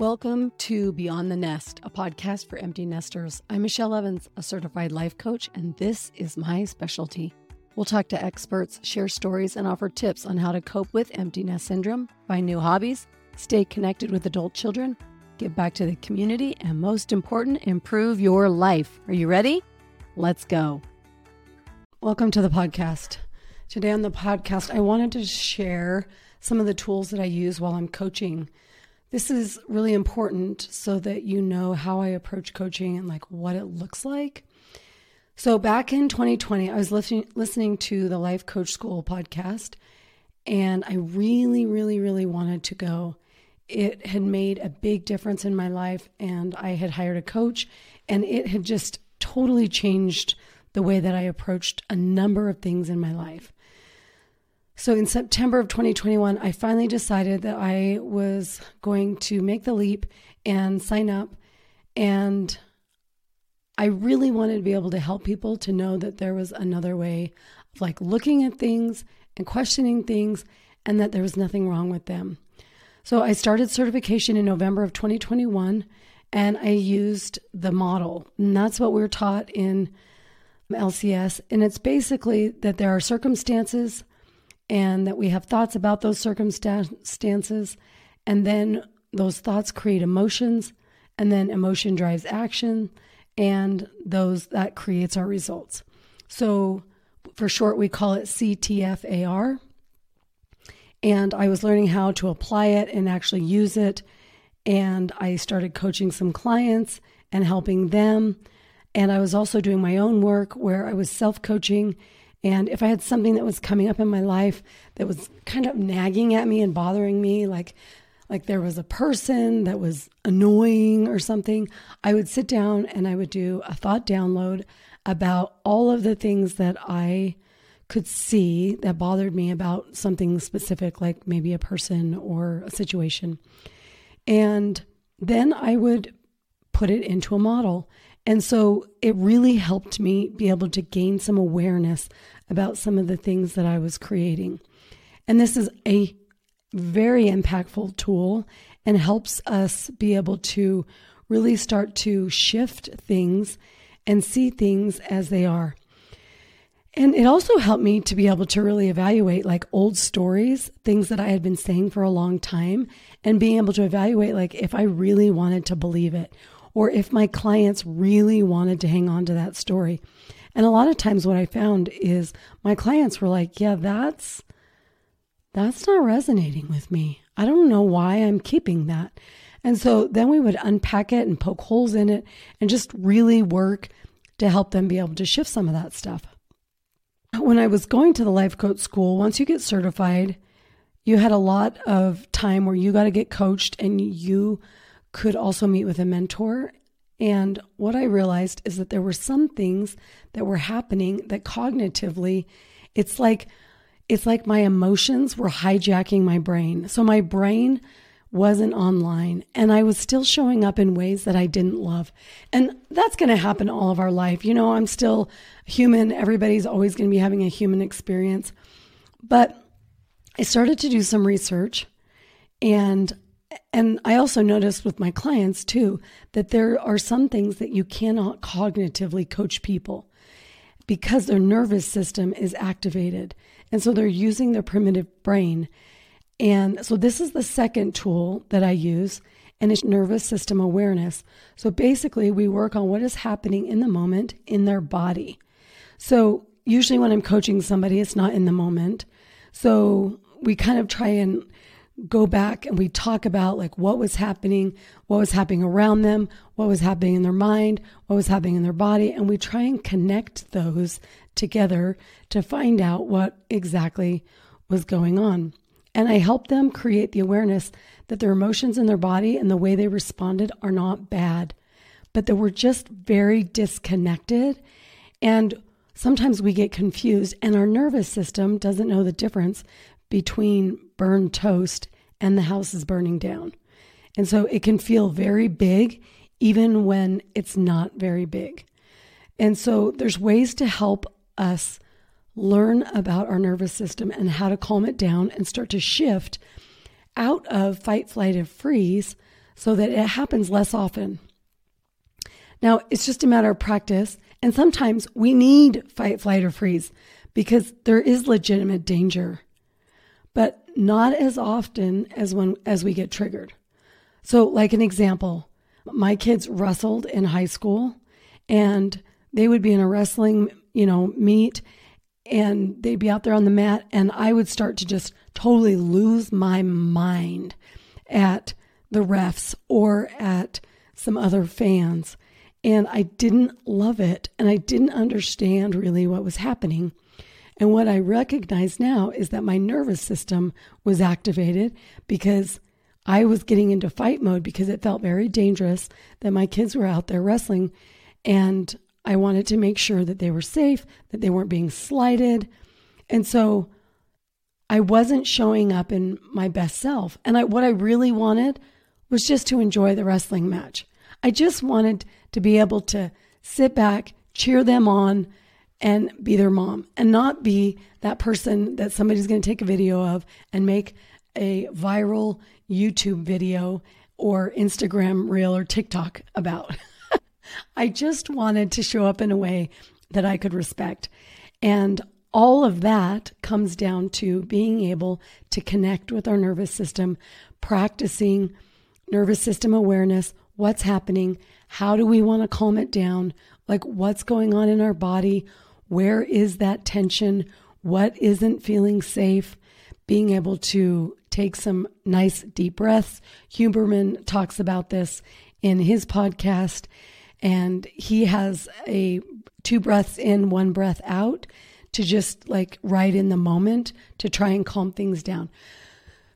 Welcome to Beyond the Nest, a podcast for empty nesters. I'm Michelle Evans, a certified life coach, and this is my specialty. We'll talk to experts, share stories, and offer tips on how to cope with empty nest syndrome, find new hobbies, stay connected with adult children, give back to the community, and most important, improve your life. Are you ready? Let's go. Welcome to the podcast. Today on the podcast, I wanted to share some of the tools that I use while I'm coaching this is really important so that you know how I approach coaching and like what it looks like. So back in 2020, I was listening listening to the Life Coach School podcast and I really really really wanted to go. It had made a big difference in my life and I had hired a coach and it had just totally changed the way that I approached a number of things in my life. So in September of 2021, I finally decided that I was going to make the leap and sign up. And I really wanted to be able to help people to know that there was another way of like looking at things and questioning things and that there was nothing wrong with them. So I started certification in November of 2021 and I used the model. And that's what we we're taught in LCS. And it's basically that there are circumstances and that we have thoughts about those circumstances, and then those thoughts create emotions, and then emotion drives action, and those that creates our results. So, for short, we call it CTFAR. And I was learning how to apply it and actually use it. And I started coaching some clients and helping them. And I was also doing my own work where I was self coaching and if I had something that was coming up in my life that was kind of nagging at me and bothering me, like like there was a person that was annoying or something, I would sit down and I would do a thought download about all of the things that I could see that bothered me about something specific, like maybe a person or a situation. And then I would put it into a model. And so it really helped me be able to gain some awareness about some of the things that I was creating. And this is a very impactful tool and helps us be able to really start to shift things and see things as they are. And it also helped me to be able to really evaluate like old stories, things that I had been saying for a long time, and being able to evaluate like if I really wanted to believe it or if my clients really wanted to hang on to that story. And a lot of times what I found is my clients were like, "Yeah, that's that's not resonating with me. I don't know why I'm keeping that." And so then we would unpack it and poke holes in it and just really work to help them be able to shift some of that stuff. When I was going to the life coach school, once you get certified, you had a lot of time where you got to get coached and you could also meet with a mentor. And what I realized is that there were some things that were happening that cognitively, it's like it's like my emotions were hijacking my brain. So my brain wasn't online and I was still showing up in ways that I didn't love. And that's going to happen all of our life. You know, I'm still human. Everybody's always going to be having a human experience. But I started to do some research and and I also noticed with my clients too that there are some things that you cannot cognitively coach people because their nervous system is activated. And so they're using their primitive brain. And so this is the second tool that I use, and it's nervous system awareness. So basically, we work on what is happening in the moment in their body. So usually, when I'm coaching somebody, it's not in the moment. So we kind of try and go back and we talk about like what was happening, what was happening around them, what was happening in their mind, what was happening in their body, and we try and connect those together to find out what exactly was going on. And I help them create the awareness that their emotions in their body and the way they responded are not bad, but that we're just very disconnected. And sometimes we get confused, and our nervous system doesn't know the difference between burned toast and the house is burning down. And so it can feel very big, even when it's not very big. And so there's ways to help us learn about our nervous system and how to calm it down and start to shift out of fight, flight, and freeze so that it happens less often. Now, it's just a matter of practice. And sometimes we need fight, flight, or freeze because there is legitimate danger, but not as often as when as we get triggered. So, like an example, my kids wrestled in high school and they would be in a wrestling, you know, meet and they'd be out there on the mat and I would start to just totally lose my mind at the refs or at some other fans. And I didn't love it and I didn't understand really what was happening. And what I recognize now is that my nervous system was activated because I was getting into fight mode because it felt very dangerous that my kids were out there wrestling. And I wanted to make sure that they were safe, that they weren't being slighted. And so I wasn't showing up in my best self. And I, what I really wanted was just to enjoy the wrestling match. I just wanted to be able to sit back, cheer them on, and be their mom and not be that person that somebody's going to take a video of and make a viral YouTube video or Instagram reel or TikTok about. I just wanted to show up in a way that I could respect. And all of that comes down to being able to connect with our nervous system, practicing nervous system awareness, what's happening, how do we want to calm it down, like what's going on in our body, where is that tension, what isn't feeling safe, being able to take some nice deep breaths. Huberman talks about this in his podcast and he has a two breaths in, one breath out to just like right in the moment to try and calm things down.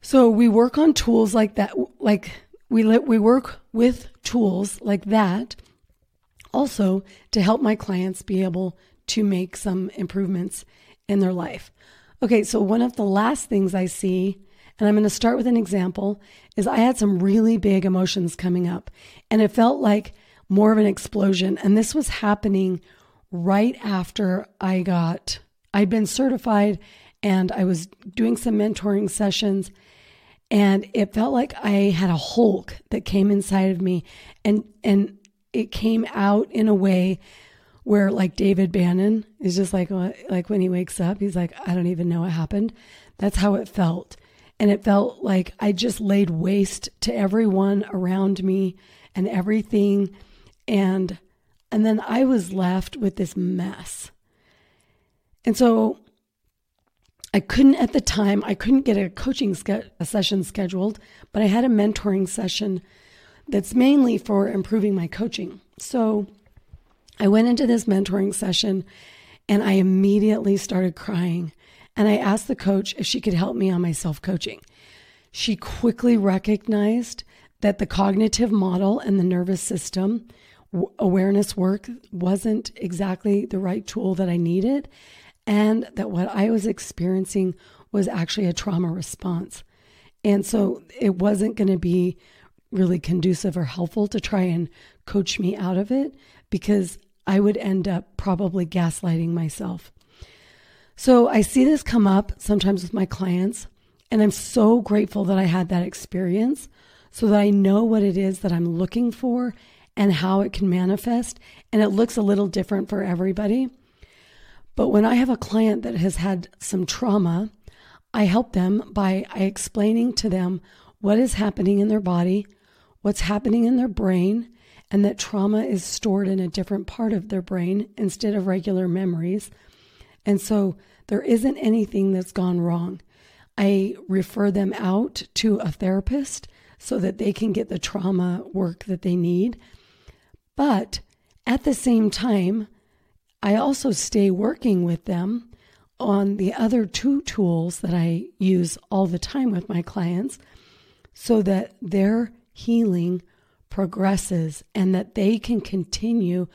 So we work on tools like that, like we let, we work with tools like that also to help my clients be able to make some improvements in their life. Okay, so one of the last things I see, and I'm going to start with an example, is I had some really big emotions coming up, and it felt like more of an explosion. And this was happening right after I got, I'd been certified and I was doing some mentoring sessions. And it felt like I had a Hulk that came inside of me and, and it came out in a way where like David Banner is just like, uh, like when he wakes up, he's like, I don't even know what happened. That's how it felt. And it felt like I just laid waste to everyone around me and everything and and then I was left with this mess. And so I couldn't at the time, I couldn't get a coaching ske- a session scheduled, but I had a mentoring session that's mainly for improving my coaching. So I went into this mentoring session and I immediately started crying. And I asked the coach if she could help me on my self coaching. She quickly recognized that the cognitive model and the nervous system awareness work wasn't exactly the right tool that I needed, and that what I was experiencing was actually a trauma response. And so it wasn't going to be really conducive or helpful to try and coach me out of it because I would end up probably gaslighting myself. So I see this come up sometimes with my clients, and I'm so grateful that I had that experience so that I know what it is that I'm looking for and how it can manifest. And it looks a little different for everybody. But when I have a client that has had some trauma, I help them by explaining to them what is happening in their body, what's happening in their brain, and that trauma is stored in a different part of their brain instead of regular memories. And so there isn't anything that's gone wrong. I refer them out to a therapist so that they can get the trauma work that they need. But at the same time, I also stay working with them on the other two tools that I use all the time with my clients so that their healing progresses and that they can continue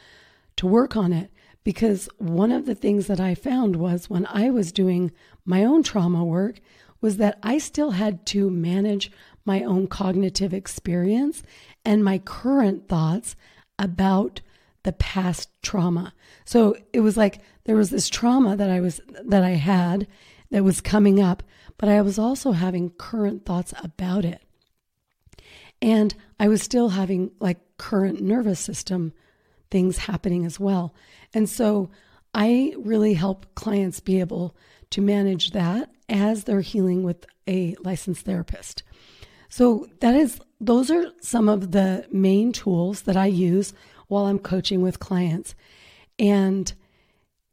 to work on it. Because one of the things that I found was when I was doing my own trauma work was that I still had to manage my own cognitive experience and my current thoughts about the past trauma. So it was like there was this trauma that I was that I had that was coming up, but I was also having current thoughts about it. And I was still having like current nervous system things happening as well. And so I really help clients be able to manage that as they're healing with a licensed therapist. So that is those are some of the main tools that I use while I'm coaching with clients. And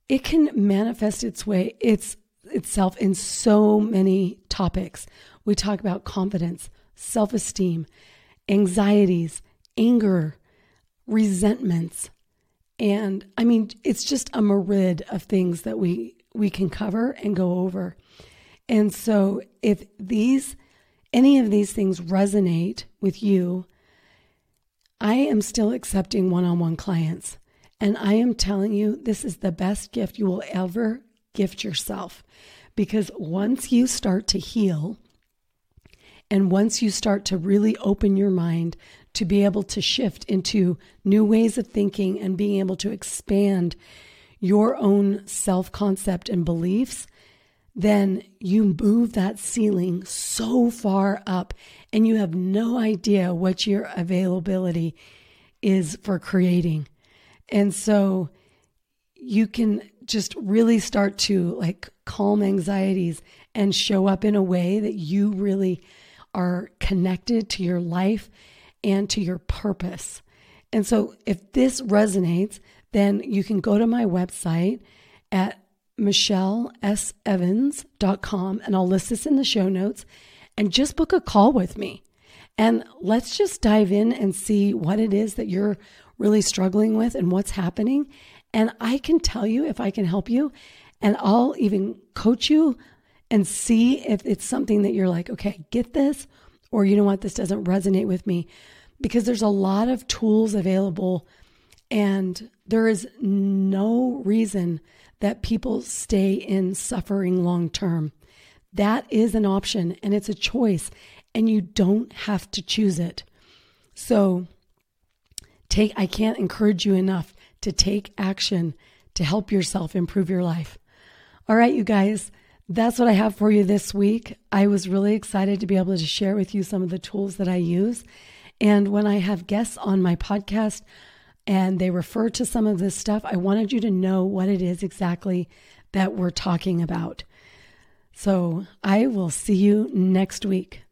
it can manifest its way its itself in so many topics. We talk about confidence, self-esteem, anxieties, anger, resentments. And I mean, it's just a myriad of things that we we can cover and go over. And so if these any of these things resonate with you, I am still accepting one-on-one clients. And I am telling you, this is the best gift you will ever gift yourself. Because once you start to heal, and once you start to really open your mind to be able to shift into new ways of thinking and being able to expand your own self concept and beliefs, then you move that ceiling so far up and you have no idea what your availability is for creating. And so you can just really start to like calm anxieties and show up in a way that you really are connected to your life and to your purpose. And so if this resonates, then you can go to my website at michellesevans.com and I'll list this in the show notes and just book a call with me. And let's just dive in and see what it is that you're really struggling with and what's happening. And I can tell you if I can help you, and I'll even coach you and see if it's something that you're like, okay, get this, or you know what, this doesn't resonate with me. Because there's a lot of tools available, and there is no reason that people stay in suffering long term. That is an option and it's a choice, and you don't have to choose it. So, take I can't encourage you enough to take action to help yourself improve your life. All right, you guys, that's what I have for you this week. I was really excited to be able to share with you some of the tools that I use. And when I have guests on my podcast, and they refer to some of this stuff, I wanted you to know what it is exactly that we're talking about. So I will see you next week.